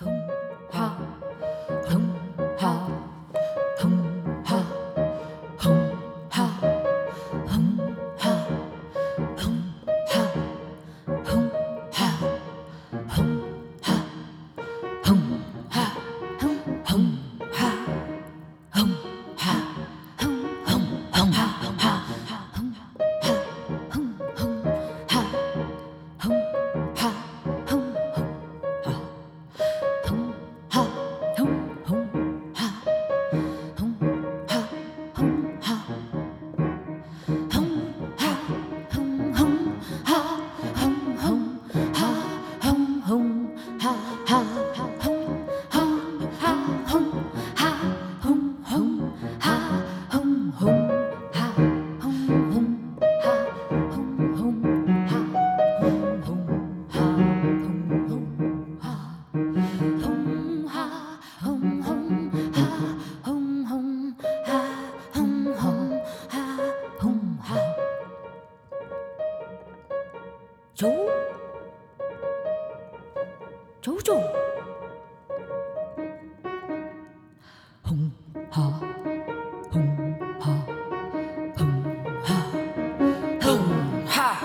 home. 周周周红哈红哈红哈红哈。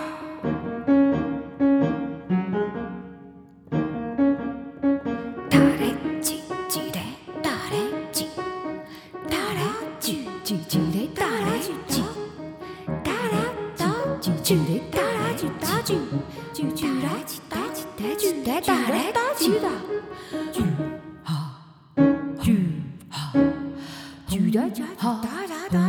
大雷叽叽的大雷叽大雷叽叽叽的大雷叽大雷叽叽叽大打锯大锯锯锯打来打去打来打去的。锯啊锯啊锯打